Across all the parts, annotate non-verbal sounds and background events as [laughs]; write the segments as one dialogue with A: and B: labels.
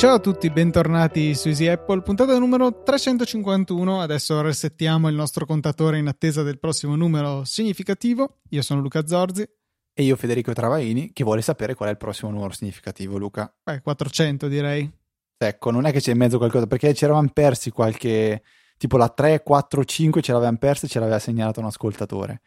A: Ciao a tutti, bentornati su Easy Apple, puntata numero 351. Adesso resettiamo il nostro contatore in attesa del prossimo numero significativo. Io sono Luca Zorzi.
B: E io Federico Travaini, che vuole sapere qual è il prossimo numero significativo, Luca.
A: Beh, 400 direi.
B: Ecco, non è che c'è in mezzo qualcosa, perché ci eravamo persi qualche... tipo la 3, 4, 5 ce l'avevamo persa e ce l'aveva segnalato un ascoltatore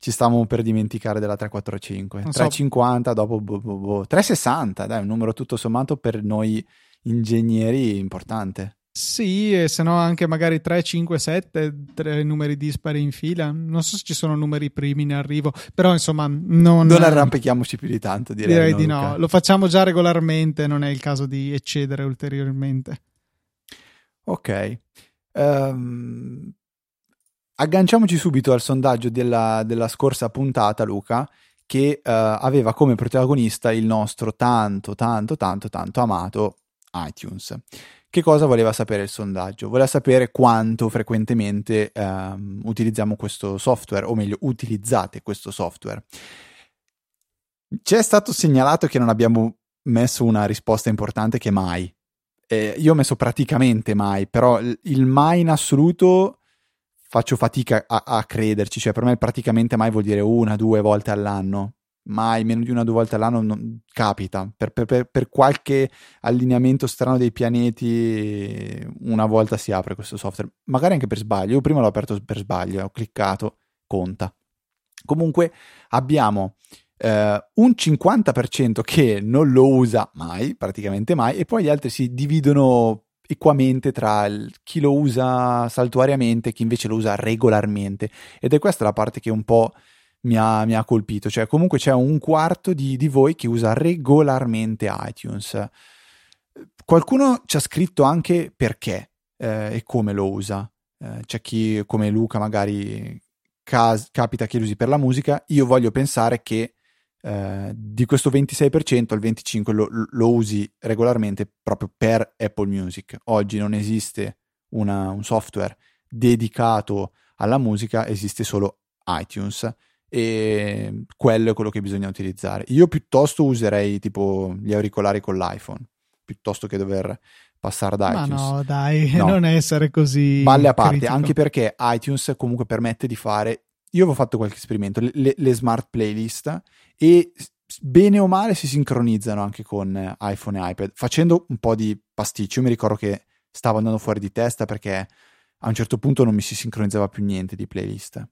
B: ci stavamo per dimenticare della 345. Non 350, so. dopo boh, boh, boh. 360, dai, un numero tutto sommato per noi ingegneri importante.
A: Sì, e se no anche magari 3, 5, 7, tre numeri dispari in fila. Non so se ci sono numeri primi in arrivo, però insomma non...
B: Non arrampichiamoci più di tanto, direi.
A: Direi
B: no,
A: di no, lo facciamo già regolarmente, non è il caso di eccedere ulteriormente.
B: Ok. Um, agganciamoci subito al sondaggio della, della scorsa puntata, Luca, che uh, aveva come protagonista il nostro tanto, tanto, tanto, tanto amato iTunes. Che cosa voleva sapere il sondaggio? Voleva sapere quanto frequentemente um, utilizziamo questo software, o meglio, utilizzate questo software. Ci è stato segnalato che non abbiamo messo una risposta importante che mai. Eh, io ho messo praticamente mai, però il mai in assoluto faccio fatica a, a crederci, cioè per me praticamente mai vuol dire una, due volte all'anno mai meno di una o due volte all'anno non, capita. Per, per, per, qualche allineamento strano dei pianeti, una volta si apre questo software, magari anche per sbaglio. Io prima l'ho aperto per sbaglio, ho cliccato, conta. Comunque abbiamo eh, un 50% che non lo usa mai, praticamente mai, e poi gli altri si dividono equamente tra chi lo usa saltuariamente e chi invece lo usa regolarmente. Ed è questa la parte che un po' mi ha, mi ha colpito. Cioè, comunque c'è un quarto di, di voi che usa regolarmente iTunes. Qualcuno ci ha scritto anche perché eh, e come lo usa. Eh, c'è chi, come Luca, magari cas- capita che lo usi per la musica. Io voglio pensare che eh, di questo 26% il 25% lo, lo, usi regolarmente proprio per Apple Music. Oggi non esiste una, un software dedicato alla musica, esiste solo iTunes e quello è quello che bisogna utilizzare. Io piuttosto userei tipo gli auricolari con l'iPhone piuttosto che dover passare da
A: Ma
B: iTunes.
A: no, dai, no. [laughs] non essere così.
B: Balle a parte,
A: critico.
B: anche perché iTunes comunque permette di fare. Io avevo fatto qualche esperimento, le, le smart playlist e bene o male si sincronizzano anche con iPhone e iPad, facendo un po' di pasticcio. Io mi ricordo che stavo andando fuori di testa perché a un certo punto non mi si sincronizzava più niente di playlist.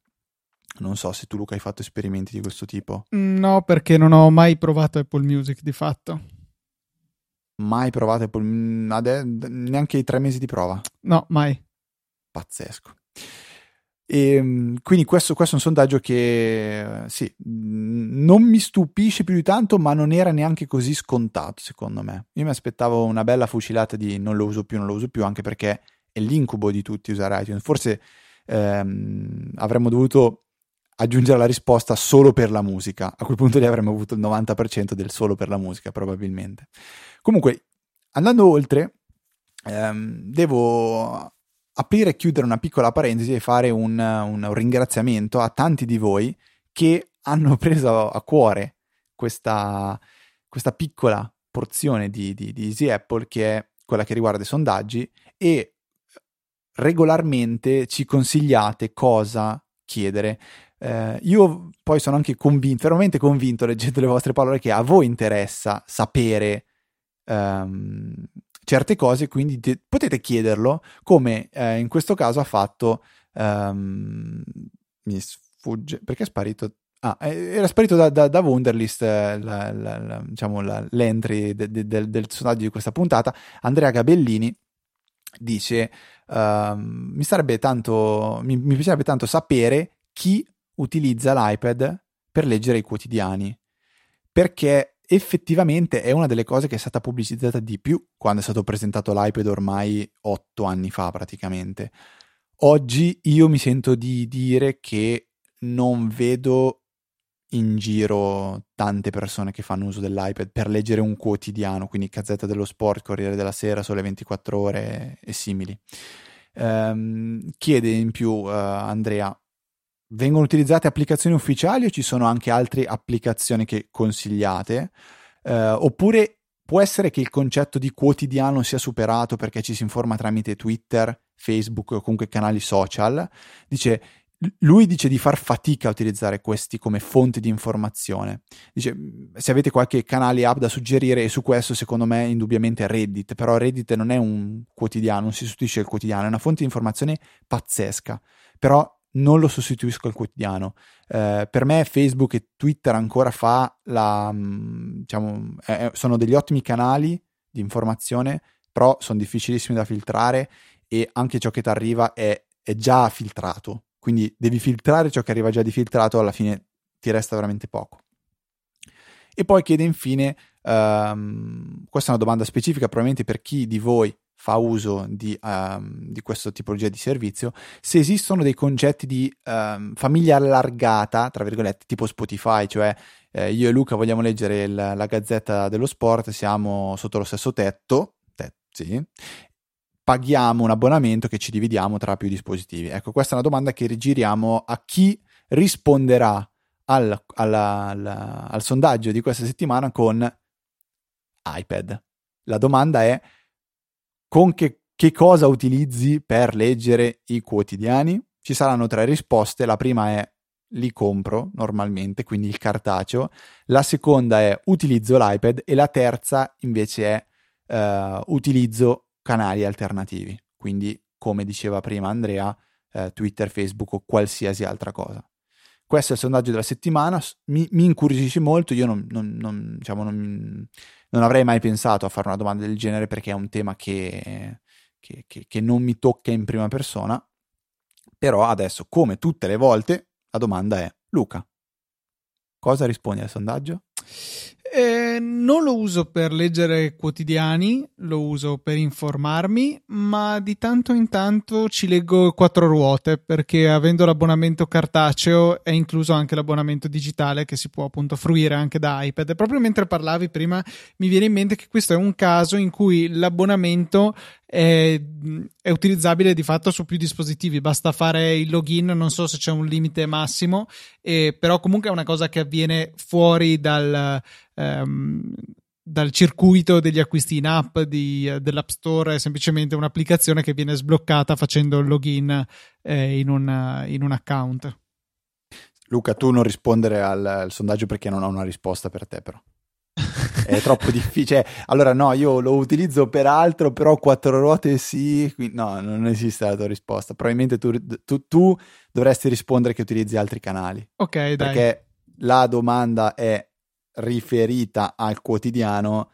B: Non so se tu Luca hai fatto esperimenti di questo tipo.
A: No, perché non ho mai provato Apple Music di fatto.
B: Mai provato Apple Music? Neanche i tre mesi di prova?
A: No, mai.
B: Pazzesco. E, ehm, quindi questo, questo, è un sondaggio che sì, non mi stupisce più di tanto, ma non era neanche così scontato, secondo me. Io mi aspettavo una bella fucilata di non lo uso più, non lo uso più, anche perché è l'incubo di tutti usare iTunes. Forse ehm, avremmo dovuto aggiungere la risposta solo per la musica. A quel punto lì avremmo avuto il 90% del solo per la musica, probabilmente. Comunque, andando oltre, ehm, devo aprire e chiudere una piccola parentesi e fare un, un, ringraziamento a tanti di voi che hanno [laughs] preso a cuore questa, questa piccola porzione di, di, di Easy Apple che è quella che riguarda i sondaggi e regolarmente ci consigliate cosa chiedere eh, io poi sono anche convinto, fermamente convinto, leggendo le vostre parole, che a voi interessa sapere um, certe cose, quindi te, potete chiederlo, come eh, in questo caso ha fatto. Um, mi sfugge perché è sparito. Ah, era sparito da, da, da Wunderlist eh, la, la, la, diciamo, l'entry de, de, de, del sondaggio di questa puntata. Andrea Gabellini dice: uh, mi, sarebbe tanto, mi, mi piacerebbe tanto sapere chi utilizza l'iPad per leggere i quotidiani, perché effettivamente è una delle cose che è stata pubblicizzata di più quando è stato presentato l'iPad ormai otto anni fa praticamente. Oggi io mi sento di dire che non vedo in giro tante persone che fanno uso dell'iPad per leggere un quotidiano, quindi Gazzetta dello Sport, Corriere della Sera, Sole 24 Ore e simili. Um, chiede in più uh, Andrea, vengono utilizzate applicazioni ufficiali o ci sono anche altre applicazioni che consigliate? Uh, oppure può essere che il concetto di quotidiano sia superato perché ci si informa tramite Twitter, Facebook o comunque canali social? Dice lui dice di far fatica a utilizzare questi come fonti di informazione. Dice se avete qualche canale app da suggerire e su questo secondo me indubbiamente Reddit, però Reddit non è un quotidiano, non si sostituisce al quotidiano, è una fonte di informazione pazzesca, però non lo sostituisco al quotidiano. Eh, per me Facebook e Twitter ancora fa la, mm, diciamo, eh, sono degli ottimi canali di informazione, però sono difficilissimi da filtrare e anche ciò che ti arriva è, è già filtrato quindi devi filtrare ciò che arriva già di filtrato, alla fine ti resta veramente poco. E poi chiede infine, um, questa è una domanda specifica probabilmente per chi di voi fa uso di, um, di questa tipologia di servizio, se esistono dei concetti di um, famiglia allargata, tra virgolette, tipo Spotify, cioè eh, io e Luca vogliamo leggere il, la gazzetta dello sport, siamo sotto lo stesso tetto, te, sì, paghiamo un abbonamento che ci dividiamo tra più dispositivi? Ecco, questa è una domanda che rigiriamo a chi risponderà al, alla, alla, al sondaggio di questa settimana con iPad. La domanda è con che, che cosa utilizzi per leggere i quotidiani? Ci saranno tre risposte. La prima è li compro normalmente, quindi il cartaceo. La seconda è utilizzo l'iPad e la terza invece è uh, utilizzo canali alternativi, quindi come diceva prima Andrea, eh, Twitter, Facebook o qualsiasi altra cosa. Questo è il sondaggio della settimana, mi, mi incuriosisce molto, io non, non, non, diciamo, non, avrei mai pensato a fare una domanda del genere perché è un tema che, che, che, che non mi tocca in prima persona, però adesso, come tutte le volte, la domanda è Luca, cosa rispondi al sondaggio?
A: Eh, non lo uso per leggere quotidiani, lo uso per informarmi, ma di tanto in tanto ci leggo quattro ruote perché avendo l'abbonamento cartaceo è incluso anche l'abbonamento digitale che si può appunto fruire anche da iPad. E proprio mentre parlavi prima mi viene in mente che questo è un caso in cui l'abbonamento è, è, utilizzabile di fatto su più dispositivi, basta fare il login, non so se c'è un limite massimo, eh, però comunque è una cosa che avviene fuori dal, ehm, dal circuito degli acquisti in app di, dell'App Store, è semplicemente un'applicazione che viene sbloccata facendo il login eh, in, un, in un account.
B: Luca, tu non rispondere al, al sondaggio perché non ho una risposta per te, però è troppo difficile. Allora, no, io lo utilizzo per altro, però quattro ruote sì. Quindi, no, non esiste la tua risposta. Probabilmente tu, tu, tu, dovresti rispondere che utilizzi altri canali.
A: Ok, dai.
B: Perché la domanda è riferita al quotidiano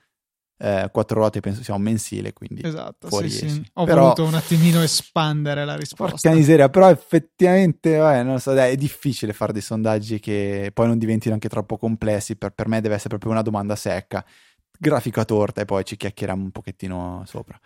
B: eh, quattro ruote penso sia un mensile, quindi
A: esatto, sì, sì. ho però, voluto un attimino espandere la risposta.
B: Porca miseria, però effettivamente vabbè, non so, dai, è difficile fare dei sondaggi che poi non diventino anche troppo complessi, per, per me deve essere proprio una domanda secca, grafica torta e poi ci chiacchieriamo un pochettino sopra.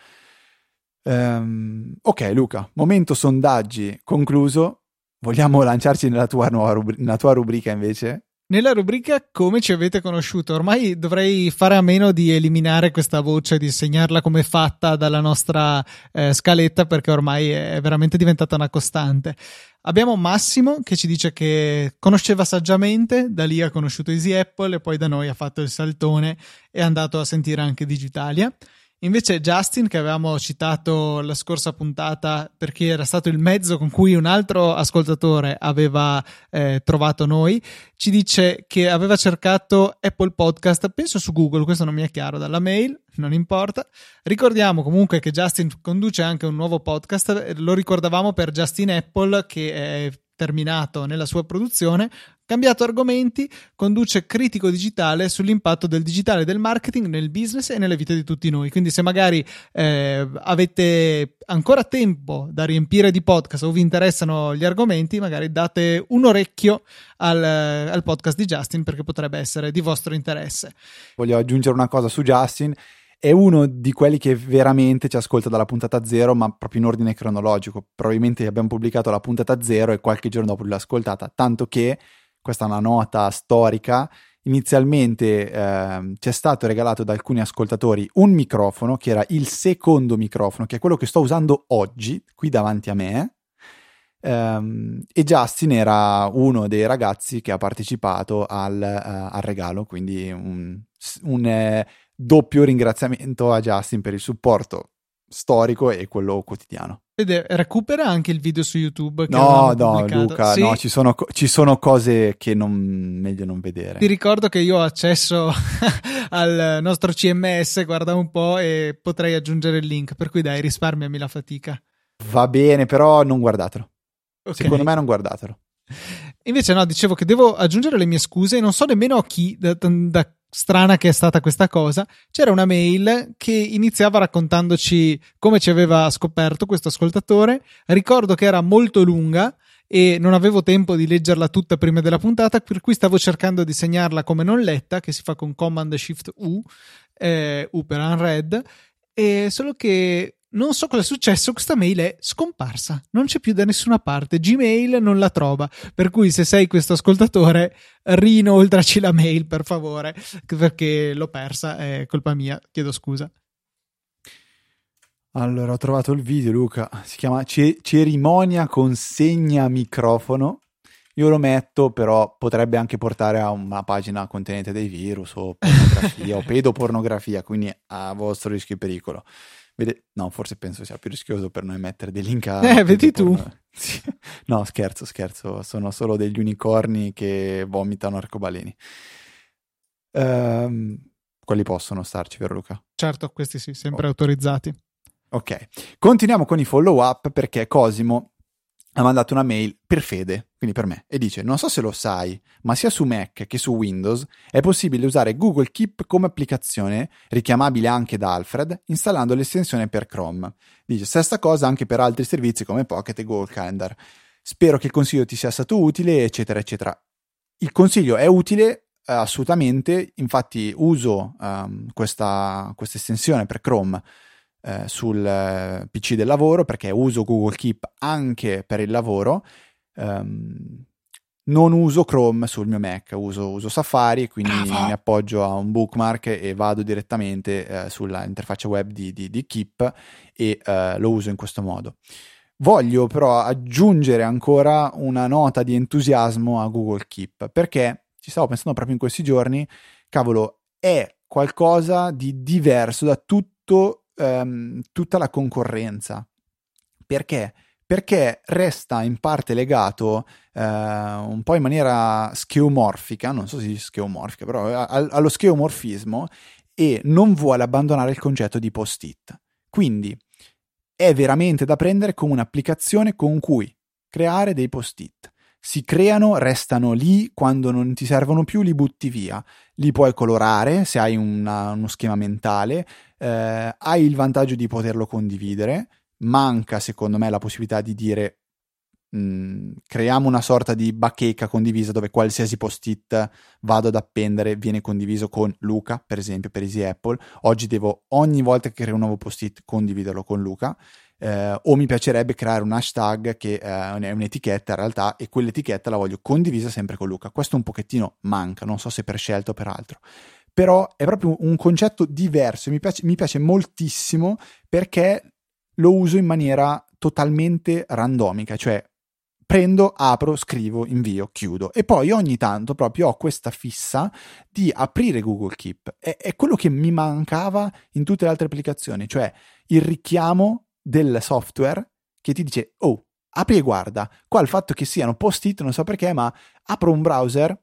B: Um, ok Luca, momento sondaggi concluso, vogliamo lanciarci nella tua, nuova rubri- nella tua rubrica invece?
A: Nella rubrica Come ci avete conosciuto, ormai dovrei fare a meno di eliminare questa voce, di segnarla come fatta dalla nostra eh, scaletta perché ormai è veramente diventata una costante. Abbiamo Massimo che ci dice che conosceva saggiamente, da lì ha conosciuto Easy Apple e poi da noi ha fatto il saltone e è andato a sentire anche Digitalia. Invece Justin, che avevamo citato la scorsa puntata perché era stato il mezzo con cui un altro ascoltatore aveva eh, trovato noi, ci dice che aveva cercato Apple Podcast, penso su Google, questo non mi è chiaro dalla mail, non importa. Ricordiamo comunque che Justin conduce anche un nuovo podcast, lo ricordavamo per Justin Apple che è terminato nella sua produzione, cambiato argomenti, conduce critico digitale sull'impatto del digitale del marketing nel business e nelle vite di tutti noi. Quindi se magari eh, avete ancora tempo da riempire di podcast o vi interessano gli argomenti, magari date un orecchio al, al podcast di Justin perché potrebbe essere di vostro interesse.
B: Voglio aggiungere una cosa su Justin è uno di quelli che veramente ci ascolta dalla puntata zero, ma proprio in ordine cronologico. Probabilmente abbiamo pubblicato la puntata zero e qualche giorno dopo l'ha ascoltata, tanto che questa è una nota storica, inizialmente eh, ci è stato regalato da alcuni ascoltatori un microfono che era il secondo microfono, che è quello che sto usando oggi qui davanti a me. Um, e Justin era uno dei ragazzi che ha partecipato al, uh, al regalo, quindi un, un eh, doppio ringraziamento a Justin per il supporto storico e quello quotidiano.
A: Ed è, recupera anche il video su YouTube.
B: no, no, Luca, sì. no, ci sono, ci sono, cose che non, meglio non vedere.
A: Ti ricordo che io ho accesso [laughs] al nostro CMS, guarda un po' e potrei aggiungere il link, per cui dai, risparmiami la fatica.
B: Va bene, però non guardatelo. Okay. Secondo me non guardatelo.
A: Invece no, dicevo che devo aggiungere le mie scuse, non so nemmeno a chi, da, da strana che è stata questa cosa, c'era una mail che iniziava raccontandoci come ci aveva scoperto questo ascoltatore. Ricordo che era molto lunga e non avevo tempo di leggerla tutta prima della puntata, per cui stavo cercando di segnarla come non letta, che si fa con Command Shift U, eh, U per Unread, e solo che non so cosa è successo, questa mail è scomparsa, non c'è più da nessuna parte, Gmail non la trova, per cui se sei questo ascoltatore rinoltraci la mail per favore, perché l'ho persa, è colpa mia, chiedo scusa.
B: Allora, ho trovato il video, Luca, si chiama C- Cerimonia consegna microfono. Io lo metto, però potrebbe anche portare a una pagina contenente dei virus o pornografia o [laughs] pedopornografia, quindi a vostro rischio e pericolo. Vede... No, forse penso sia più rischioso per noi mettere dei link a...
A: Eh, vedi tu. [laughs]
B: Sì. No, scherzo, scherzo. Sono solo degli unicorni che vomitano arcobaleni. Um, quelli possono starci, vero Luca?
A: Certo, questi sì, sempre oh. autorizzati.
B: Ok, continuiamo con i follow up perché Cosimo ha mandato una mail per Fede, quindi per me, e dice: Non so se lo sai, ma sia su Mac che su Windows è possibile usare Google Keep come applicazione, richiamabile anche da Alfred, installando l'estensione per Chrome. Dice: Stessa cosa anche per altri servizi come Pocket e Google Calendar. Spero che il consiglio ti sia stato utile, eccetera, eccetera. Il consiglio è utile eh, assolutamente, infatti uso um, questa, questa estensione per Chrome eh, sul eh, PC del lavoro perché uso Google Keep anche per il lavoro. Um, non uso Chrome sul mio Mac, uso, uso Safari, quindi Bravo. mi appoggio a un bookmark e vado direttamente eh, sulla interfaccia web di, di, di Keep e eh, lo uso in questo modo. Voglio però aggiungere ancora una nota di entusiasmo a Google Keep perché ci stavo pensando proprio in questi giorni, cavolo, è qualcosa di diverso da tutto um, tutta la concorrenza. Perché? Perché resta in parte legato uh, un po' in maniera scheomorfica, non so se dice scheomorfica, però a- allo scheomorfismo e non vuole abbandonare il concetto di post-it. Quindi è veramente da prendere come un'applicazione con cui creare dei post-it si creano, restano lì, quando non ti servono più li butti via. Li puoi colorare se hai una, uno schema mentale, eh, hai il vantaggio di poterlo condividere, manca secondo me la possibilità di dire mh, mm, creiamo una sorta di bacheca condivisa dove qualsiasi post-it vado ad appendere viene condiviso con Luca, per esempio, per Easy Apple. Oggi devo ogni volta che creo un nuovo post-it condividerlo con Luca eh, o mi piacerebbe creare un hashtag che eh, è un'etichetta in realtà e quell'etichetta la voglio condivisa sempre con Luca. Questo un pochettino manca, non so se per scelta o per altro. Però è proprio un concetto diverso, mi piace, mi piace moltissimo perché lo uso in maniera totalmente randomica, cioè prendo, apro, scrivo, invio, chiudo. E poi ogni tanto proprio ho questa fissa di aprire Google Keep. È, è, quello che mi mancava in tutte le altre applicazioni, cioè il richiamo del software che ti dice, oh, apri e guarda. Qua il fatto che siano post-it, non so perché, ma apro un browser,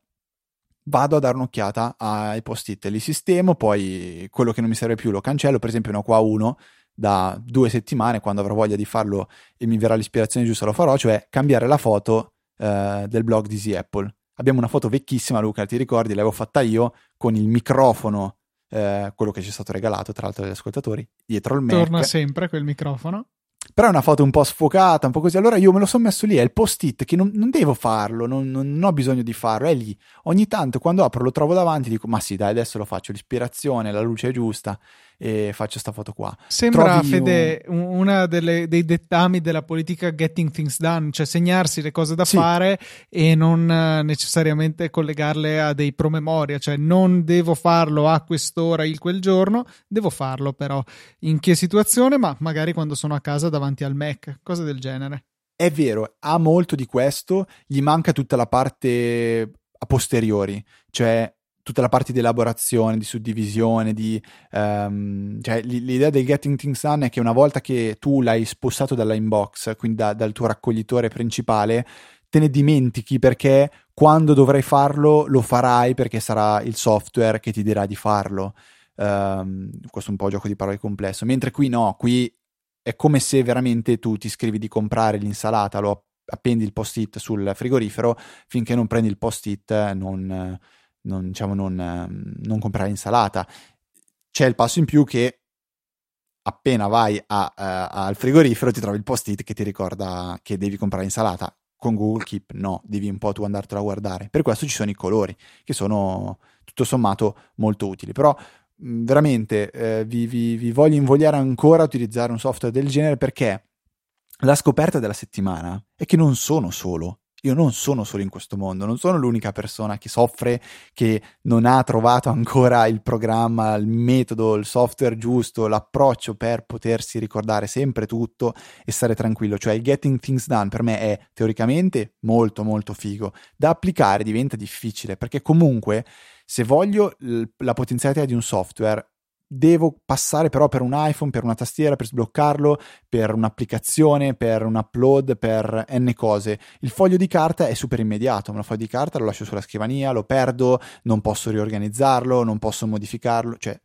B: vado a dare un'occhiata ai post-it, li sistemo, poi quello che non mi serve più lo cancello, per esempio ne ho qua uno da due settimane, quando avrò voglia di farlo e mi verrà l'ispirazione giusta lo farò, cioè cambiare la foto eh, del blog di Easy Apple. Abbiamo una foto vecchissima, Luca, ti ricordi? L'avevo fatta io con il microfono eh, quello che ci è stato regalato tra l'altro dagli ascoltatori, dietro il Mac.
A: Torna sempre quel microfono.
B: Però è una foto un po' sfocata, un po' così. Allora io me lo sono messo lì, è il post-it che non, non devo farlo, non, non, ho bisogno di farlo, è lì. Ogni tanto quando apro lo trovo davanti dico, ma sì dai, adesso lo faccio, l'ispirazione, la luce è giusta e faccio sta foto qua.
A: Sembra, Trovi Fede, un... una dei dettami della politica getting things done, cioè segnarsi le cose da sì. fare e non eh, necessariamente collegarle a dei promemoria, cioè non devo farlo a quest'ora il quel giorno, devo farlo però in che situazione, ma magari quando sono a casa davanti al Mac, cose del genere.
B: È vero, ha molto di questo, gli manca tutta la parte a posteriori, cioè tutta la parte di elaborazione, di suddivisione, di, um, cioè, l'idea del getting things done è che una volta che tu l'hai spostato dalla inbox, quindi da, dal tuo raccoglitore principale, te ne dimentichi perché quando dovrai farlo lo farai perché sarà il software che ti dirà di farlo. Um, questo è un po' gioco di parole complesso, mentre qui no, qui è come se veramente tu ti scrivi di comprare l'insalata, lo appendi il post-it sul frigorifero, finché non prendi il post-it non non, diciamo, non, ehm, non comprare insalata. C'è il passo in più che appena vai a, uh, al frigorifero ti trovi il post-it che ti ricorda che devi comprare insalata. Con Google Keep no, devi un po' tu andartelo a guardare. Per questo ci sono i colori, che sono tutto sommato molto utili. Però veramente eh, vi, vi, vi voglio invogliare ancora a utilizzare un software del genere perché la scoperta della settimana è che non sono solo io non sono solo in questo mondo, non sono l'unica persona che soffre, che non ha trovato ancora il programma, il metodo, il software giusto, l'approccio per potersi ricordare sempre tutto e stare tranquillo. Cioè il getting things done per me è teoricamente molto molto figo, da applicare diventa difficile perché comunque se voglio la potenzialità di un software devo passare però per un iPhone, per una tastiera, per sbloccarlo, per un'applicazione, per un upload, per n cose. Il foglio di carta è super immediato, ma il foglio di carta lo lascio sulla scrivania, lo perdo, non posso riorganizzarlo, non posso modificarlo, cioè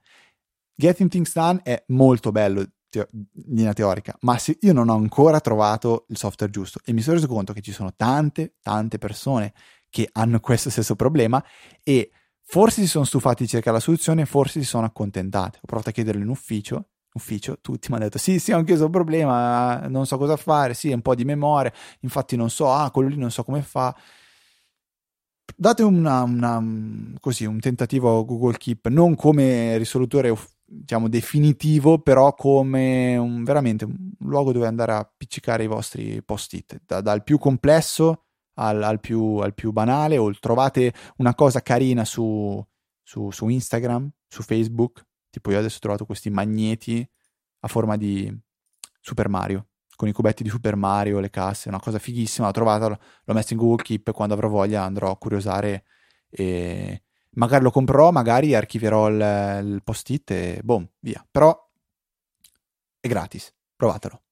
B: Getting Things Done è molto bello in linea teorica, ma se io non ho ancora trovato il software giusto e mi sono reso conto che ci sono tante, tante persone che hanno questo stesso problema e Forse si sono stufati di cercare la soluzione, forse si sono accontentate. Ho provato a chiederlo in ufficio, ufficio, tutti mi hanno detto sì, sì, ho anche un problema, non so cosa fare, sì, un po' di memoria, infatti non so, ah, quello lì non so come fa. Date una, una, così, un tentativo a Google Keep, non come risolutore diciamo, definitivo, però come un, veramente un luogo dove andare a appiccicare i vostri post-it, da, dal più complesso al, al, più, al, più, banale o trovate una cosa carina su, su, su, Instagram, su Facebook, tipo io adesso ho trovato questi magneti a forma di Super Mario, con i cubetti di Super Mario, le casse, una cosa fighissima, l'ho trovata, l'ho messa in Google Keep quando avrò voglia andrò a curiosare e magari lo comprerò, magari archivierò il, il post-it e boom, via. Però è gratis, provatelo.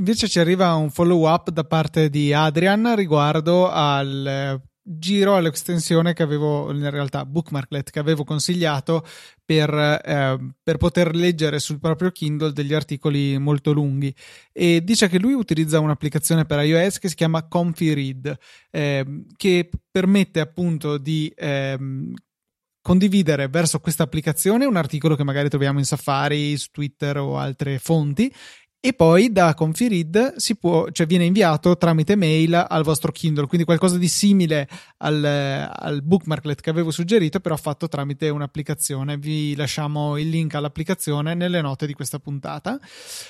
A: Invece ci arriva un follow up da parte di Adrian riguardo al eh, giro all'estensione che avevo in realtà bookmarklet che avevo consigliato per, eh, per, poter leggere sul proprio Kindle degli articoli molto lunghi. E dice che lui utilizza un'applicazione per iOS che si chiama Comfy Read eh, che permette appunto di eh, condividere verso questa applicazione un articolo che magari troviamo in Safari, su Twitter o altre fonti e poi da Confirid può, cioè viene inviato tramite mail al vostro Kindle, quindi qualcosa di simile al, al, bookmarklet che avevo suggerito, però fatto tramite un'applicazione. Vi lasciamo il link all'applicazione nelle note di questa puntata.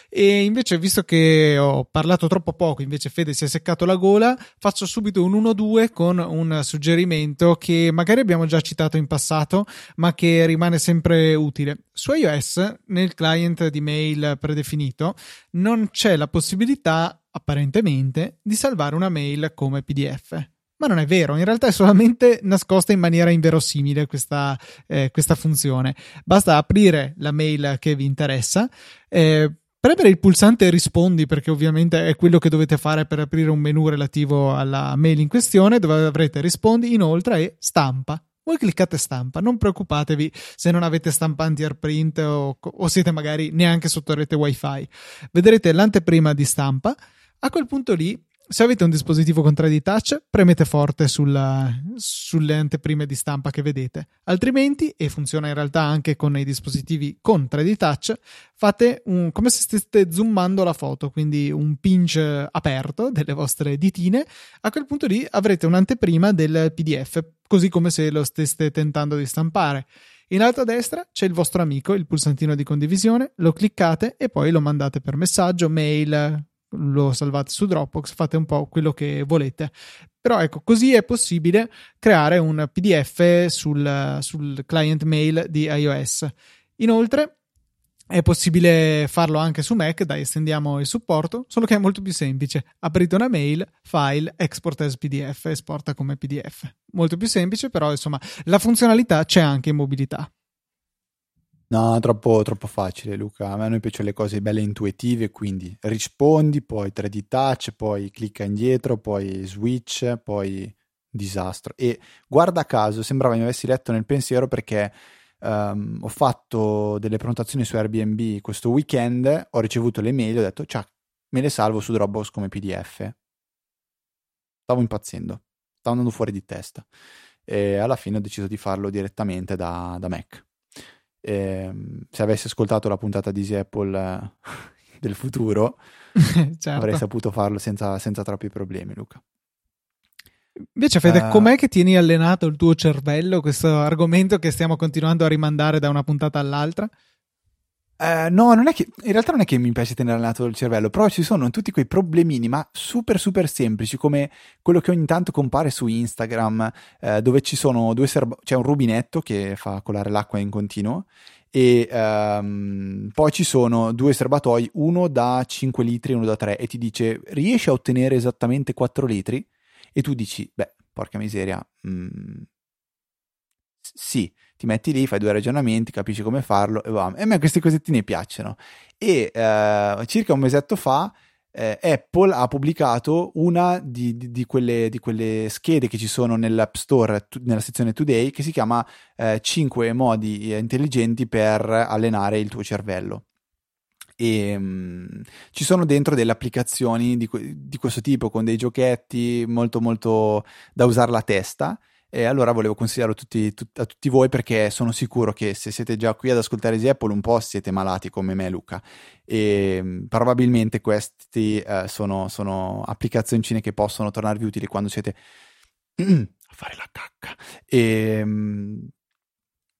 A: E invece, visto che ho parlato troppo poco, invece Fede si è seccato la gola, faccio subito un 1-2 con un suggerimento che magari abbiamo già citato in passato, ma che rimane sempre utile. Su iOS, nel client di mail predefinito, non c'è la possibilità, apparentemente, di salvare una mail come PDF. Ma non è vero, in realtà è solamente nascosta in maniera inverosimile questa, eh, questa funzione. Basta aprire la mail che vi interessa, eh, premere il pulsante rispondi perché ovviamente è quello che dovete fare per aprire un menu relativo alla mail in questione dove avrete rispondi inoltre e stampa voi cliccate stampa, non preoccupatevi se non avete stampanti AirPrint o, o siete magari neanche sotto rete wifi. Vedrete l'anteprima di stampa, a quel punto lì se avete un dispositivo con 3D Touch, premete forte sulla, sulle anteprime di stampa che vedete. Altrimenti, e funziona in realtà anche con i dispositivi con 3D Touch, fate un, come se steste zoomando la foto, quindi un pinch aperto delle vostre ditine. A quel punto lì avrete un'anteprima del PDF, così come se lo steste tentando di stampare. In alto a destra c'è il vostro amico, il pulsantino di condivisione, lo cliccate e poi lo mandate per messaggio, mail, lo salvate su Dropbox, fate un po' quello che volete. Però ecco, così è possibile creare un PDF sul, sul client mail di iOS. Inoltre, è possibile farlo anche su Mac, dai, estendiamo il supporto, solo che è molto più semplice. Aprite una mail, file, export as PDF, esporta come PDF. Molto più semplice, però insomma, la funzionalità c'è anche in mobilità.
B: No, troppo, troppo facile, Luca. A me piacciono le cose belle intuitive, quindi rispondi, poi 3D touch, poi clicca indietro, poi switch, poi disastro. E guarda caso, sembrava mi avessi letto nel pensiero perché um, ho fatto delle prenotazioni su Airbnb questo weekend, ho ricevuto le mail, ho detto, ciao, me le salvo su Dropbox come PDF. Stavo impazzendo, stavo andando fuori di testa. E alla fine ho deciso di farlo direttamente da, da Mac. E, se avessi ascoltato la puntata di Easy Apple eh, [laughs] del futuro, [laughs] certo. avrei saputo farlo senza, senza troppi problemi, Luca.
A: Invece, Fede, uh, com'è che tieni allenato il tuo cervello, questo argomento che stiamo continuando a rimandare da una puntata all'altra?
B: Uh, no, non è che, in realtà non è che mi piace tenere allenato il cervello, però ci sono tutti quei problemini, ma super super semplici, come quello che ogni tanto compare su Instagram, uh, dove ci sono due serbatoi, c'è un rubinetto che fa colare l'acqua in continuo, e um, poi ci sono due serbatoi, uno da 5 litri e uno da 3, e ti dice riesci a ottenere esattamente 4 litri? e tu dici, beh, porca miseria, mm, sì, ti metti lì, fai due ragionamenti, capisci come farlo e va. E a me queste cosettine piacciono. E eh, circa un mesetto fa eh, Apple ha pubblicato una di, di, di, quelle, di, quelle, schede che ci sono nell'App Store, tu, nella sezione Today, che si chiama eh, 5 modi intelligenti per allenare il tuo cervello e um, ci sono dentro delle applicazioni di, di, questo tipo con dei giochetti molto molto da usare la testa e allora volevo consigliarlo tutti, tut, a tutti voi perché sono sicuro che se siete già qui ad ascoltare Easy Apple un po' siete malati come me Luca e um, probabilmente questi uh, sono, sono applicazioncine che possono tornarvi utili quando siete [clears throat] a fare la cacca e um,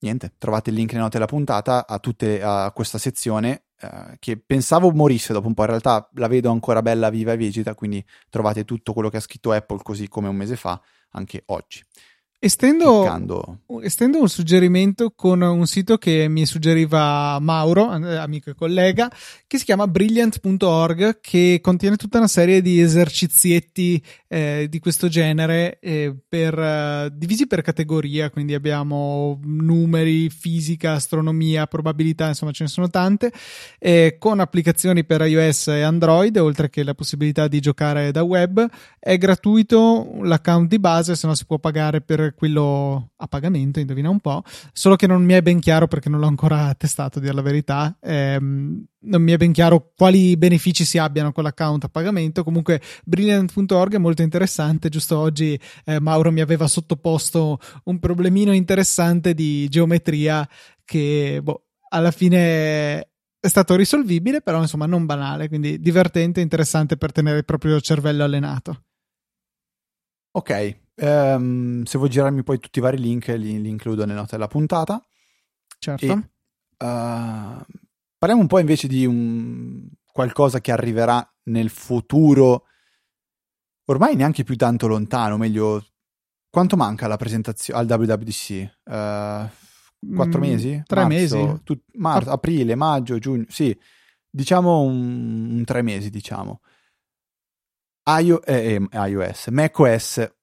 B: niente, trovate il link nelle note della puntata a, tutte, a questa sezione eh, che pensavo morisse dopo un po', in realtà la vedo ancora bella, viva e vegeta, quindi trovate tutto quello che ha scritto Apple così come un mese fa, anche oggi.
A: Estendo, estendo, un suggerimento con un sito che mi suggeriva Mauro, eh, amico e collega, che si chiama brilliant.org, che contiene tutta una serie di esercizietti eh, di questo genere eh, per, uh, divisi per categoria, quindi abbiamo numeri, fisica, astronomia, probabilità, insomma ce ne sono tante, eh, con applicazioni per iOS e Android, oltre che la possibilità di giocare da web. È gratuito l'account di base, se no si può pagare per quello a pagamento, indovina un po', solo che non mi è ben chiaro perché non l'ho ancora [laughs] testato, a dire la verità. Ehm, non mi è ben chiaro quali benefici si abbiano con l'account a pagamento. Comunque, brilliant.org è molto interessante. Giusto oggi eh, Mauro mi aveva sottoposto un problemino interessante di geometria che boh, alla fine è stato risolvibile, però insomma non banale, quindi divertente e interessante per tenere il proprio cervello allenato.
B: Ok, Um, se vuoi girarmi poi tutti i vari link, li, li includo nelle note della puntata.
A: Certo.
B: E, uh, parliamo un po' invece di un, qualcosa che arriverà nel futuro, ormai neanche più tanto lontano, meglio, quanto manca alla presentazione al WWDC? Uh, quattro mm, mesi?
A: Tre Marzo, mesi?
B: Tu, mar- aprile, maggio, giugno, sì, diciamo un, un tre mesi, diciamo. IO, eh, eh, iOS, macOS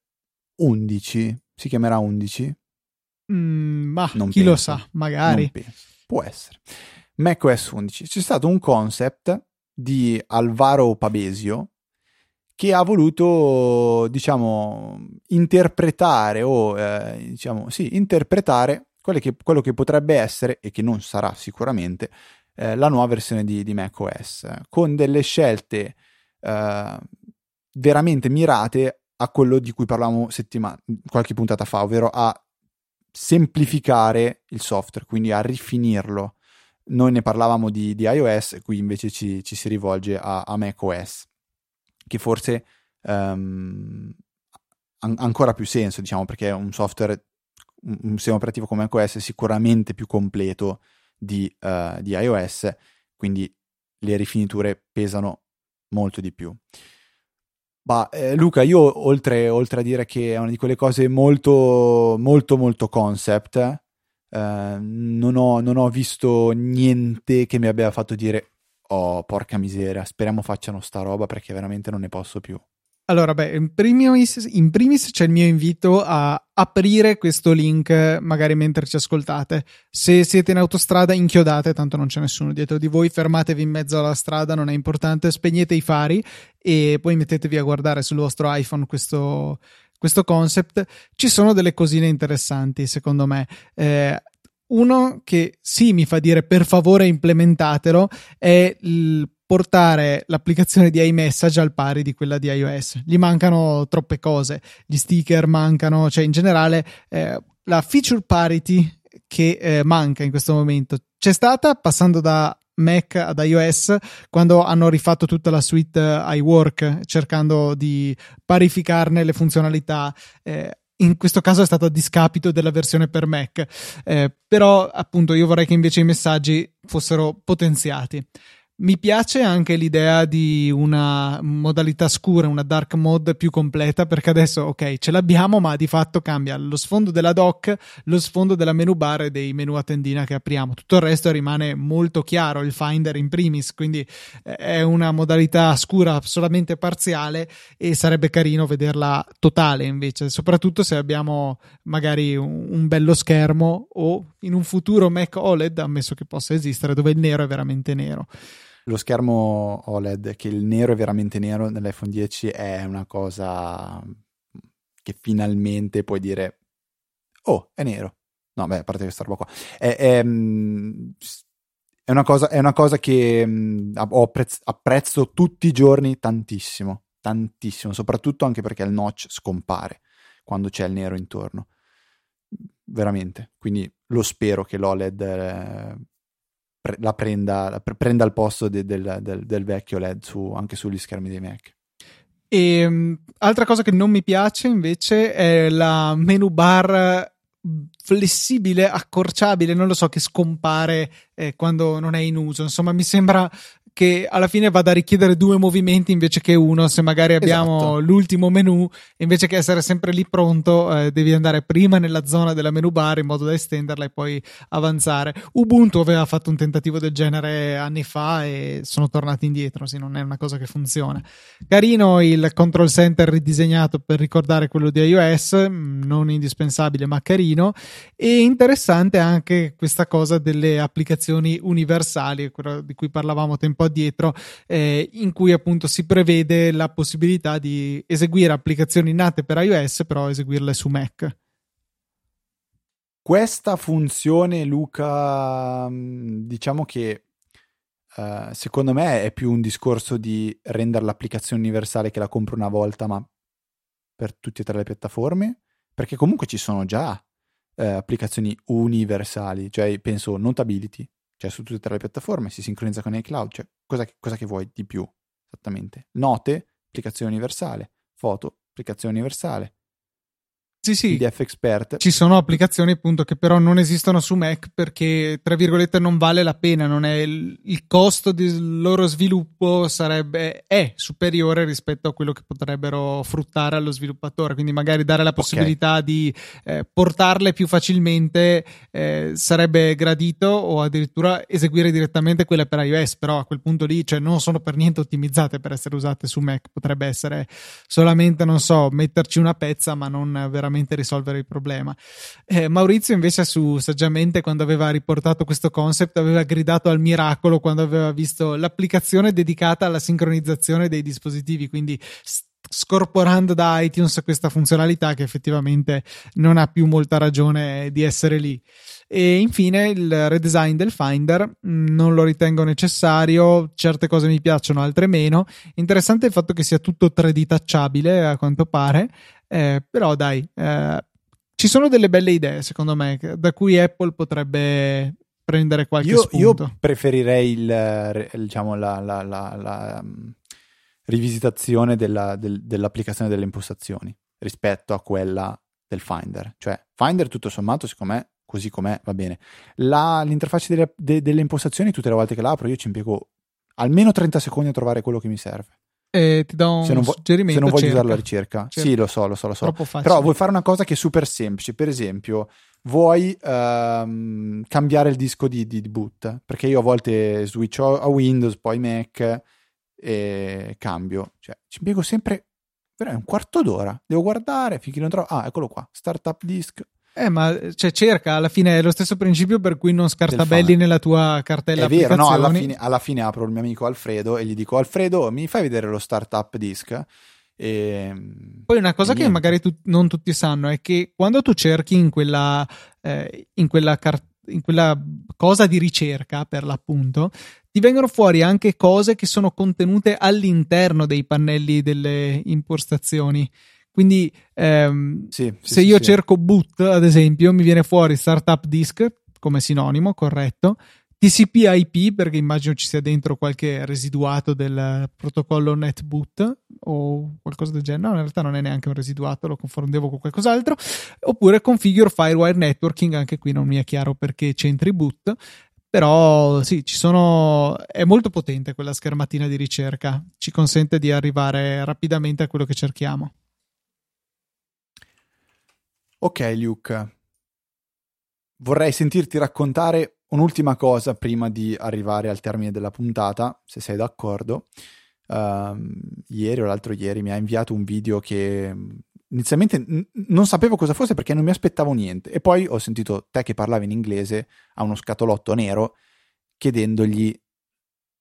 B: 11, si chiamerà 11?
A: Mm, ma non chi penso. lo sa, magari.
B: Può essere. macOS 11. C'è stato un concept di Alvaro Pabesio che ha voluto, diciamo, interpretare o, eh, diciamo, sì, interpretare che, quello che potrebbe essere e che non sarà sicuramente eh, la nuova versione di, di macOS, con delle scelte eh, veramente mirate a quello di cui parlavamo settimana, qualche puntata fa, ovvero a semplificare il software, quindi a rifinirlo. Noi ne parlavamo di, di iOS, qui invece ci, ci si rivolge a, a macOS, che forse um, ha ancora più senso, diciamo, perché un software un, un sistema operativo come macOS è sicuramente più completo di, uh, di iOS, quindi le rifiniture pesano molto di più. Ma eh, Luca, io oltre, oltre, a dire che è una di quelle cose molto, molto, molto concept, eh, non, ho, non, ho, visto niente che mi abbia fatto dire, oh, porca miseria, speriamo facciano sta roba perché veramente non ne posso più.
A: Allora, beh, in primis, in primis, c'è il mio invito a aprire questo link magari mentre ci ascoltate. Se siete in autostrada, inchiodate, tanto non c'è nessuno dietro di voi, fermatevi in mezzo alla strada, non è importante, spegnete i fari e poi mettetevi a guardare sul vostro iPhone questo, questo concept. Ci sono delle cosine interessanti, secondo me. Eh, uno che sì mi fa dire per favore implementatelo è il portare l'applicazione di iMessage al pari di quella di iOS. Gli mancano troppe cose, gli sticker mancano, cioè in generale eh, la feature parity che eh, manca in questo momento c'è stata passando da Mac ad iOS quando hanno rifatto tutta la suite eh, iWork cercando di parificarne le funzionalità. Eh, in questo caso è stato a discapito della versione per Mac, eh, però appunto io vorrei che invece i messaggi fossero potenziati. Mi piace anche l'idea di una modalità scura, una dark mode più completa, perché adesso, ok, ce l'abbiamo, ma di fatto cambia lo sfondo della dock, lo sfondo della menu bar e dei menu a tendina che apriamo. Tutto il resto rimane molto chiaro, il Finder in primis, quindi eh, è una modalità scura solamente parziale e sarebbe carino vederla totale invece, soprattutto se abbiamo magari un bello schermo o in un futuro Mac OLED, ammesso che possa esistere, dove il nero è veramente nero
B: lo schermo OLED, che il nero è veramente nero nell'iPhone 10 è una cosa che finalmente puoi dire, oh, è nero. No, beh, a parte questa roba qua. È, è, mm, è, una, cosa, è una cosa che mm, apprezzo, apprezzo tutti i giorni tantissimo, tantissimo, soprattutto anche perché il notch scompare quando c'è il nero intorno. Veramente. Quindi lo spero che l'OLED eh, la prenda, la prenda il posto de, del, del, del, vecchio LED su, anche sugli schermi dei Mac.
A: E um, altra cosa che non mi piace invece è la menu bar flessibile, accorciabile, non lo so, che scompare eh, quando non è in uso. Insomma, mi sembra che alla fine vada a richiedere due movimenti invece che uno. Se magari abbiamo esatto. l'ultimo menu, invece che essere sempre lì pronto, eh, devi andare prima nella zona della menu bar in modo da estenderla e poi avanzare. Ubuntu aveva fatto un tentativo del genere anni fa e sono tornati indietro, sì, non è una cosa che funziona. Carino il control center ridisegnato per ricordare quello di iOS, mm, non indispensabile ma carino, e interessante anche questa cosa delle applicazioni universali, quello di cui parlavamo tempo addietro, eh, in cui appunto si prevede la possibilità di eseguire applicazioni nate per iOS, però eseguirle su Mac.
B: Questa funzione, Luca, mm, diciamo che uh, secondo me è più un discorso di rendere l'applicazione universale che la compro una volta, ma per tutte e tre le piattaforme, perché comunque ci sono già uh, applicazioni universali, cioè penso Notability, cioè su tutte e tre le piattaforme, si sincronizza con iCloud, cioè cosa, cosa che vuoi di più esattamente? Note, applicazione universale, foto, applicazione universale,
A: sì, sì.
B: PDF Expert.
A: Ci sono applicazioni appunto che però non esistono su Mac perché, tra virgolette, non vale la pena, non è il, il costo del loro sviluppo sarebbe, è superiore rispetto a quello che potrebbero fruttare allo sviluppatore, quindi magari dare la possibilità okay. di eh, portarle più facilmente eh, sarebbe gradito o addirittura eseguire direttamente quelle per iOS, però a quel punto lì cioè, non sono per niente ottimizzate per essere usate su Mac, potrebbe essere solamente, non so, metterci una pezza ma non veramente veramente risolvere il problema. Eh, Maurizio invece su saggiamente quando aveva riportato questo concept aveva gridato al miracolo quando aveva visto l'applicazione dedicata alla sincronizzazione dei dispositivi, quindi scorporando da iTunes questa funzionalità che effettivamente non ha più molta ragione di essere lì. E infine il redesign del Finder mm, non lo ritengo necessario, certe cose mi piacciono, altre meno. Interessante il fatto che sia tutto 3D tacciabile a quanto pare, eh, però dai, eh, ci sono delle belle idee secondo me da cui Apple potrebbe prendere qualche
B: io,
A: spunto.
B: Io preferirei il, diciamo, la, la, la, la um, rivisitazione della, del, dell'applicazione delle impostazioni rispetto a quella del Finder. Cioè, Finder tutto sommato, secondo me, così com'è, va bene. La, l'interfaccia delle, de, delle impostazioni, tutte le volte che l'apro, io ci impiego almeno 30 secondi a trovare quello che mi serve.
A: E ti do un se non, vo- suggerimento.
B: Se non voglio
A: cerca.
B: usare la ricerca. Cerca. Sì, lo so, lo so, lo so.
A: Però
B: vuoi fare una cosa che è super semplice. Per esempio, vuoi uh, cambiare il disco di, di, di, boot. Perché io a volte switch a Windows, poi Mac e cambio. Cioè, ci impiego sempre un quarto d'ora. Devo guardare finché non trovo. Ah, eccolo qua. Startup disk.
A: Eh, ma cioè, cerca, alla fine è lo stesso principio per cui non scartabelli nella tua cartella
B: È vero, no, alla fine, alla fine, apro il mio amico Alfredo e gli dico Alfredo, mi fai vedere lo startup disk? E...
A: Poi una cosa che magari tu, non tutti sanno è che quando tu cerchi in quella, eh, in quella cartella in quella cosa di ricerca per l'appunto, ti vengono fuori anche cose che sono contenute all'interno dei pannelli delle impostazioni. Quindi ehm,
B: sì, sì,
A: se
B: sì,
A: io cerco boot, ad esempio, mi viene fuori startup disk come sinonimo, corretto. TCP IP perché immagino ci sia dentro qualche residuato del protocollo NetBoot o qualcosa del genere. No, in realtà non è neanche un residuato, lo confondevo con qualcos'altro. Oppure Configure Firewire Networking, anche qui non mi è chiaro perché c'entri boot. Però sì, ci sono. È molto potente quella schermatina di ricerca, ci consente di arrivare rapidamente a quello che cerchiamo.
B: Ok, Luke. Vorrei sentirti raccontare un'ultima cosa prima di arrivare al termine della puntata, se sei d'accordo. Uh, ieri o l'altro ieri mi ha inviato un video che inizialmente n- non sapevo cosa fosse perché non mi aspettavo niente e poi ho sentito te che parlavi in inglese a uno scatolotto nero chiedendogli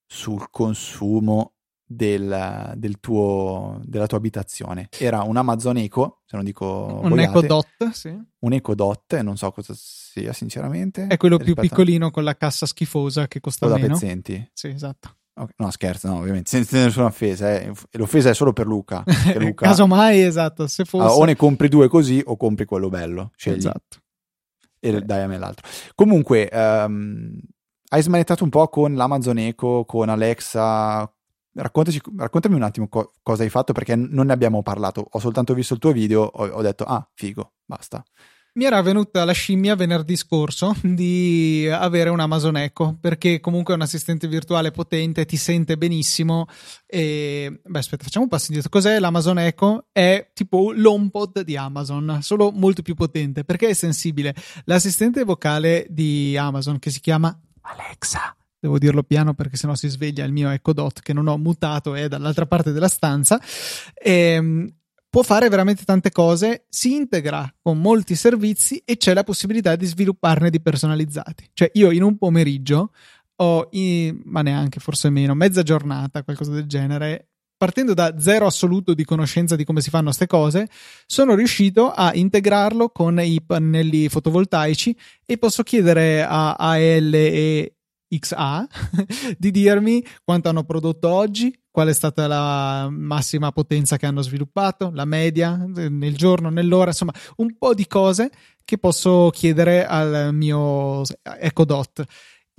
B: sul consumo del, del tuo, della tua abitazione. Era un Amazon Eco, se non dico
A: un Eco Dot, sì.
B: Un Eco Dot, non so cosa sia sinceramente.
A: È quello più piccolino con la cassa schifosa che costa
B: quello
A: meno.
B: da pezzenti.
A: Sì, esatto.
B: Okay. No, scherzo, no, ovviamente, [laughs] senza nessuna offesa. Eh. L'offesa è solo per Luca. [laughs] Luca...
A: Casomai, esatto, se fosse...
B: Allora, o ne compri due così o compri quello bello. Scegli.
A: Esatto.
B: E eh. dai a me l'altro. Comunque, um, hai smanettato un po' con l'Amazon Echo, con Alexa, raccontami un attimo co- cosa hai fatto perché non ne abbiamo parlato. Ho soltanto visto il tuo video, ho, ho detto, ah, figo, basta.
A: Mi era venuta la scimmia venerdì scorso [laughs] di avere un Amazon Echo perché comunque è un assistente virtuale potente, ti sente benissimo. E beh, aspetta, facciamo un passo indietro. Cos'è l'Amazon Echo? È tipo l'HomePod di Amazon, solo molto più potente perché è sensibile. L'assistente vocale di Amazon che si chiama Alexa devo dirlo piano perché sennò si sveglia il mio Echo Dot che non ho mutato è dall'altra parte della stanza. E, ehm, può fare veramente tante cose si integra con molti servizi e c'è la possibilità di svilupparne di personalizzati. Cioè io in un pomeriggio ho in, ma neanche forse meno mezza giornata qualcosa del genere partendo da zero assoluto di conoscenza di come si fanno queste cose, sono riuscito a integrarlo con i pannelli fotovoltaici e posso chiedere a AL e XA [laughs] di dirmi quanto hanno prodotto oggi, qual è stata la massima potenza che hanno sviluppato, la media nel giorno, nell'ora, insomma, un po' di cose che posso chiedere al mio Echo Dot.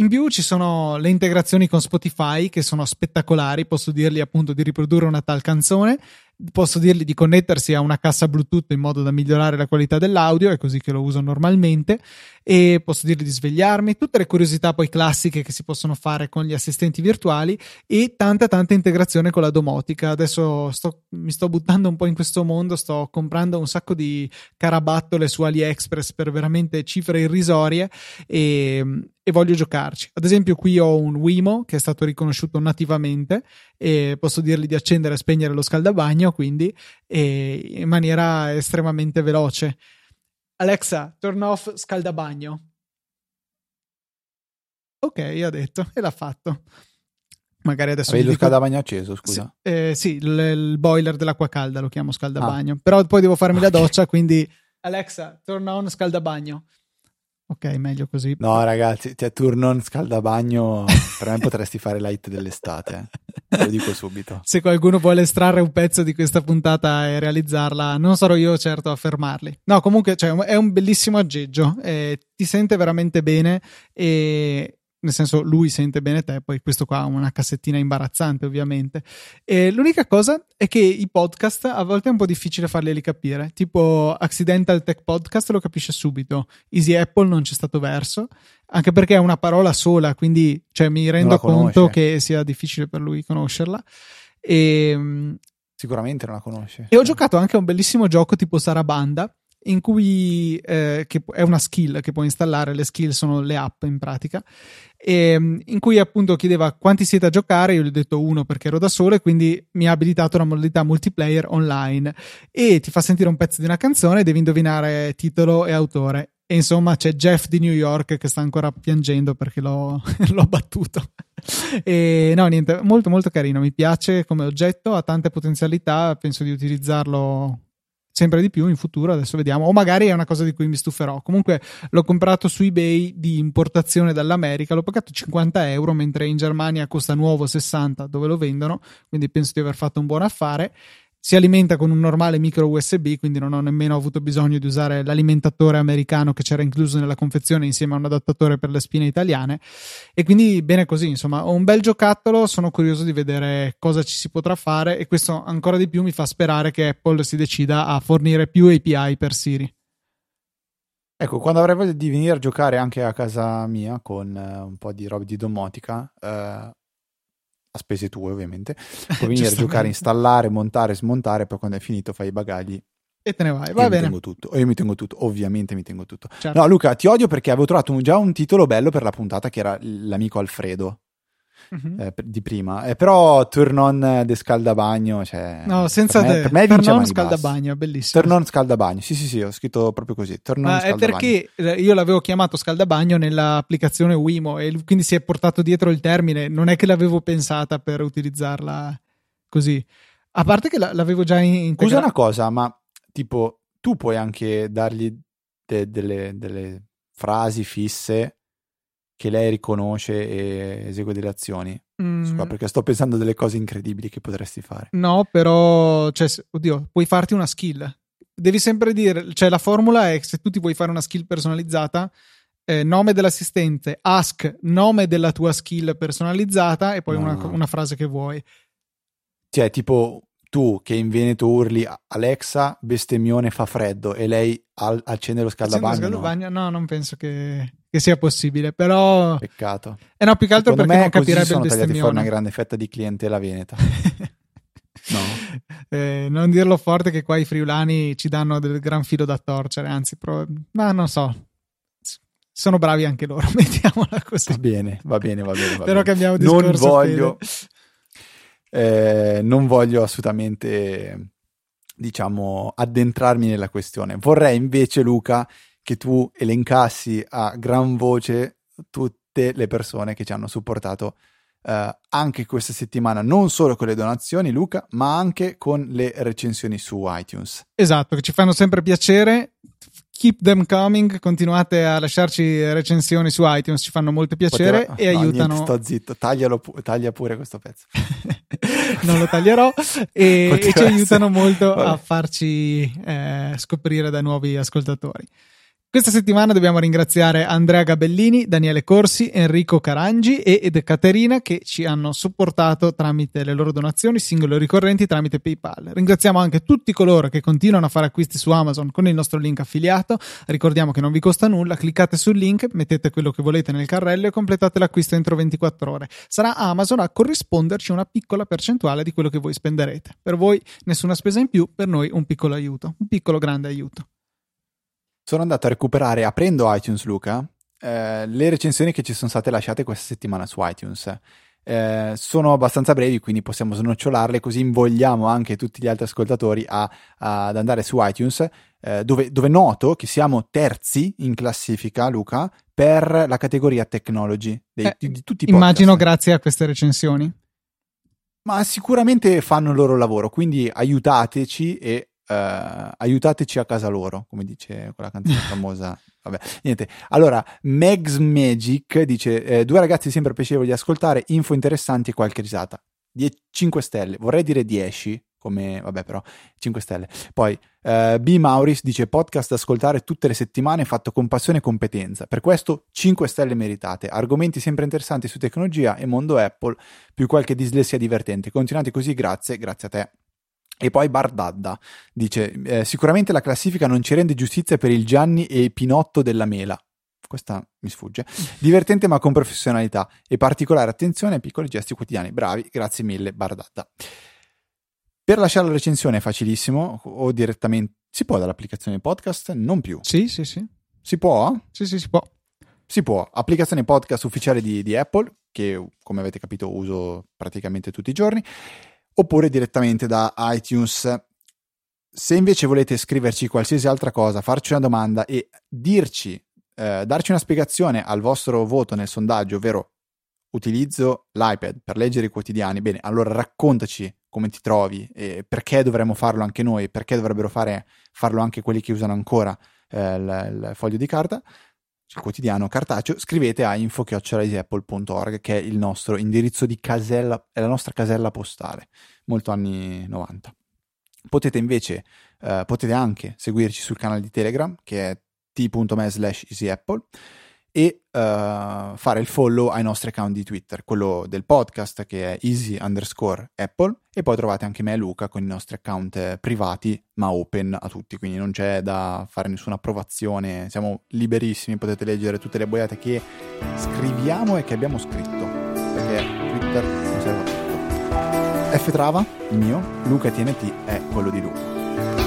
A: In più ci sono le integrazioni con Spotify che sono spettacolari, posso dirgli appunto di riprodurre una tal canzone posso dirgli di connettersi a una cassa Bluetooth in modo da migliorare la qualità dell'audio, è così che lo uso normalmente, e posso dirgli di svegliarmi, tutte le curiosità poi classiche che si possono fare con gli assistenti virtuali e tanta tanta integrazione con la domotica. Adesso sto, mi sto buttando un po' in questo mondo, sto comprando un sacco di carabattole su AliExpress per veramente cifre irrisorie e, e voglio giocarci. Ad esempio qui ho un Wimo che è stato riconosciuto nativamente e posso dirgli di accendere e spegnere lo scaldabagno, quindi in maniera estremamente veloce. Alexa, turn off scaldabagno. Ok, ha detto e l'ha fatto. Magari adesso.
B: Avevi lo dico... scaldabagno acceso, scusa.
A: Sì, eh, sì il, il, boiler dell'acqua calda lo chiamo scaldabagno. Ah. Però poi devo farmi okay. la doccia, quindi Alexa, turn on scaldabagno. Ok, meglio così.
B: No, ragazzi, cioè, turn on scaldabagno, per me potresti fare light dell'estate. Eh. Lo dico subito. [laughs]
A: Se qualcuno vuole estrarre un pezzo di questa puntata e realizzarla, non sarò io certo a fermarli. No, comunque cioè, è un bellissimo aggeggio. Eh, ti sente veramente bene e nel senso lui sente bene te, poi questo qua ha una cassettina imbarazzante ovviamente. E l'unica cosa è che i podcast a volte è un po' difficile farli capire, tipo Accidental Tech Podcast lo capisce subito, Easy Apple non c'è stato verso, anche perché è una parola sola, quindi cioè, mi rendo conto che sia difficile per lui conoscerla. E, ehm,
B: Sicuramente non la conosce.
A: E ho giocato anche a un bellissimo gioco tipo Sarabanda, in cui eh, che è una skill che puoi installare, le skill sono le app in pratica, e, ehm, in cui appunto chiedeva quanti siete a giocare, io gli ho detto uno perché ero da solo e quindi mi ha abilitato una modalità multiplayer online e ti fa sentire un pezzo di una canzone e devi indovinare titolo e autore. E insomma c'è Jeff di New York che sta ancora piangendo perché l'ho, [laughs] l'ho battuto. e no, niente, molto molto carino, mi piace come oggetto, ha tante potenzialità, penso di utilizzarlo sempre di più in futuro, adesso vediamo, o magari è una cosa di cui mi stuferò. Comunque l'ho comprato su eBay di importazione dall'America, l'ho pagato 50 euro, mentre in Germania costa nuovo 60 dove lo vendono, quindi penso di aver fatto un buon affare si alimenta con un normale micro USB, quindi non ho nemmeno avuto bisogno di usare l'alimentatore americano che c'era incluso nella confezione insieme a un adattatore per le spine italiane. E quindi bene così, insomma, ho un bel giocattolo, sono curioso di vedere cosa ci si potrà fare e questo ancora di più mi fa sperare che Apple si decida a fornire più API per Siri.
B: Ecco, quando avrai voglia di venire a giocare anche a casa mia con uh, un po' di roba di domotica, uh, a spese tue ovviamente, [laughs] puoi venire a giocare, installare, montare, smontare, poi quando è finito fai i bagagli
A: e te ne vai, va io bene.
B: Mi tengo tutto. Io mi tengo tutto, ovviamente mi tengo tutto. Certo. No, Luca, ti odio perché avevo trovato un, già un titolo bello per la puntata che era l'amico Alfredo uh-huh. eh, di prima. Eh, però Turn on de scaldabagno, cioè,
A: no, senza
B: per me, per me
A: Turn on scaldabagno, bellissimo.
B: Turn on scaldabagno, sì, sì, sì, ho scritto proprio così. Turn on
A: è perché io l'avevo chiamato scaldabagno nell'applicazione Wimo e quindi si è portato dietro il termine. Non è che l'avevo pensata per utilizzarla così. A parte che l'avevo già integrata.
B: Scusa una cosa, ma tipo tu puoi anche dargli de- delle, delle frasi fisse che lei riconosce e esegue delle azioni. Mm. Perché sto pensando delle cose incredibili che potresti fare.
A: No, però, cioè, oddio, puoi farti una skill. Devi sempre dire, cioè la formula è se tu ti vuoi fare una skill personalizzata, eh, nome dell'assistente, ask nome della tua skill personalizzata e poi no. una, una frase che vuoi.
B: Cioè, tipo, tu che in Veneto urli Alexa, bestemmione fa freddo e lei al- accende lo scaldabagno. Accende lo scaldabagno?
A: No. no, non penso che, che, sia possibile, però...
B: Peccato.
A: Eh no, più che altro
B: Secondo
A: perché non capirebbe il bestemmione.
B: fuori una grande fetta di clientela veneta. [laughs] no.
A: Eh, non dirlo forte che qua i friulani ci danno del gran filo da torcere, anzi, pro... ma non so, sono bravi anche loro, [laughs] mettiamola così.
B: Va bene, va bene, va bene. Va
A: Però cambiamo discorso.
B: Non voglio, eh, non voglio assolutamente, diciamo, addentrarmi nella questione. Vorrei invece, Luca, che tu elencassi a gran voce tutte le persone che ci hanno supportato Uh, anche questa settimana, non solo con le donazioni, Luca, ma anche con le recensioni su iTunes.
A: Esatto, che ci fanno sempre piacere keep them coming, continuate a lasciarci recensioni su iTunes, ci fanno molto piacere Poteva... e no, aiutano.
B: Niente, sto zitto, Taglialo, taglia pure questo pezzo. [laughs]
A: non lo taglierò e, e ci aiutano molto Vabbè. a farci eh, scoprire da nuovi ascoltatori. Questa settimana dobbiamo ringraziare Andrea Gabellini, Daniele Corsi, Enrico Carangi ed Caterina che ci hanno supportato tramite le loro donazioni singole o ricorrenti tramite PayPal. Ringraziamo anche tutti coloro che continuano a fare acquisti su Amazon con il nostro link affiliato. Ricordiamo che non vi costa nulla, cliccate sul link, mettete quello che volete nel carrello e completate l'acquisto entro 24 ore. Sarà Amazon a corrisponderci una piccola percentuale di quello che voi spenderete. Per voi nessuna spesa in più, per noi un piccolo aiuto, un piccolo grande aiuto
B: sono andato a recuperare, aprendo iTunes, Luca, eh, le recensioni che ci sono state lasciate questa settimana su iTunes. Eh, sono abbastanza brevi, quindi possiamo snocciolarle, così invogliamo anche tutti gli altri ascoltatori a, a, ad andare su iTunes, eh, dove, dove, noto che siamo terzi in classifica, Luca, per la categoria technology dei,
A: eh,
B: di, di, tutti i
A: podcast. Immagino grazie a queste recensioni.
B: Ma sicuramente fanno il loro lavoro, quindi aiutateci e Uh, aiutateci a casa loro, come dice quella canzone [laughs] famosa. Vabbè, niente. Allora, Megs Magic dice: eh, Due ragazzi sempre piacevoli di ascoltare, info interessanti e qualche risata. Die- 5 stelle, vorrei dire 10, come vabbè però 5 stelle. Poi uh, B. Mauris dice podcast da ascoltare tutte le settimane fatto con passione e competenza. Per questo 5 stelle meritate. Argomenti sempre interessanti su tecnologia e mondo Apple più qualche dislessia divertente. Continuate così grazie grazie a te e poi Bardadda dice eh, sicuramente la classifica non ci rende giustizia per il Gianni e Pinotto della Mela questa mi sfugge, [laughs] divertente ma con professionalità e particolare attenzione ai piccoli gesti quotidiani. Bravi, grazie mille, Bardata. Per lasciare la recensione è facilissimo o direttamente si può dall'applicazione podcast? Non più.
A: Sì, sì, sì.
B: Si può?
A: Sì, sì, si può.
B: Si può. Applicazione podcast ufficiale di, di Apple, che come avete capito uso praticamente tutti i giorni, oppure direttamente da iTunes. Se invece volete scriverci qualsiasi altra cosa, farci una domanda e dirci eh, darci una spiegazione al vostro voto nel sondaggio, ovvero utilizzo l'iPad per leggere i quotidiani, bene, allora raccontaci come ti trovi e perché dovremmo farlo anche noi, perché dovrebbero fare, farlo anche quelli che usano ancora eh, il, il, foglio di carta, il quotidiano cartaceo, scrivete a info.apple.org che è il nostro indirizzo di casella, è la nostra casella postale, molto anni 90. Potete invece, eh, potete anche seguirci sul canale di Telegram che è t.me slash easyapple e uh, fare il follow ai nostri account di Twitter, quello del podcast che è easy underscore apple e poi trovate anche me e Luca con i nostri account eh, privati ma open a tutti, quindi non c'è da fare nessuna approvazione, siamo liberissimi, potete leggere tutte le boiate che scriviamo e che abbiamo scritto, perché Twitter conserva tutto. F Trava, il mio, Luca TNT è quello di Luca.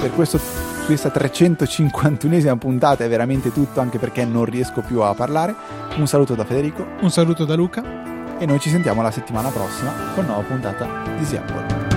B: Per questo questa 351esima puntata è veramente tutto, anche perché non riesco più a parlare. Un saluto da Federico.
A: Un saluto da Luca.
B: E noi ci sentiamo la settimana prossima con nuova puntata di Seattle.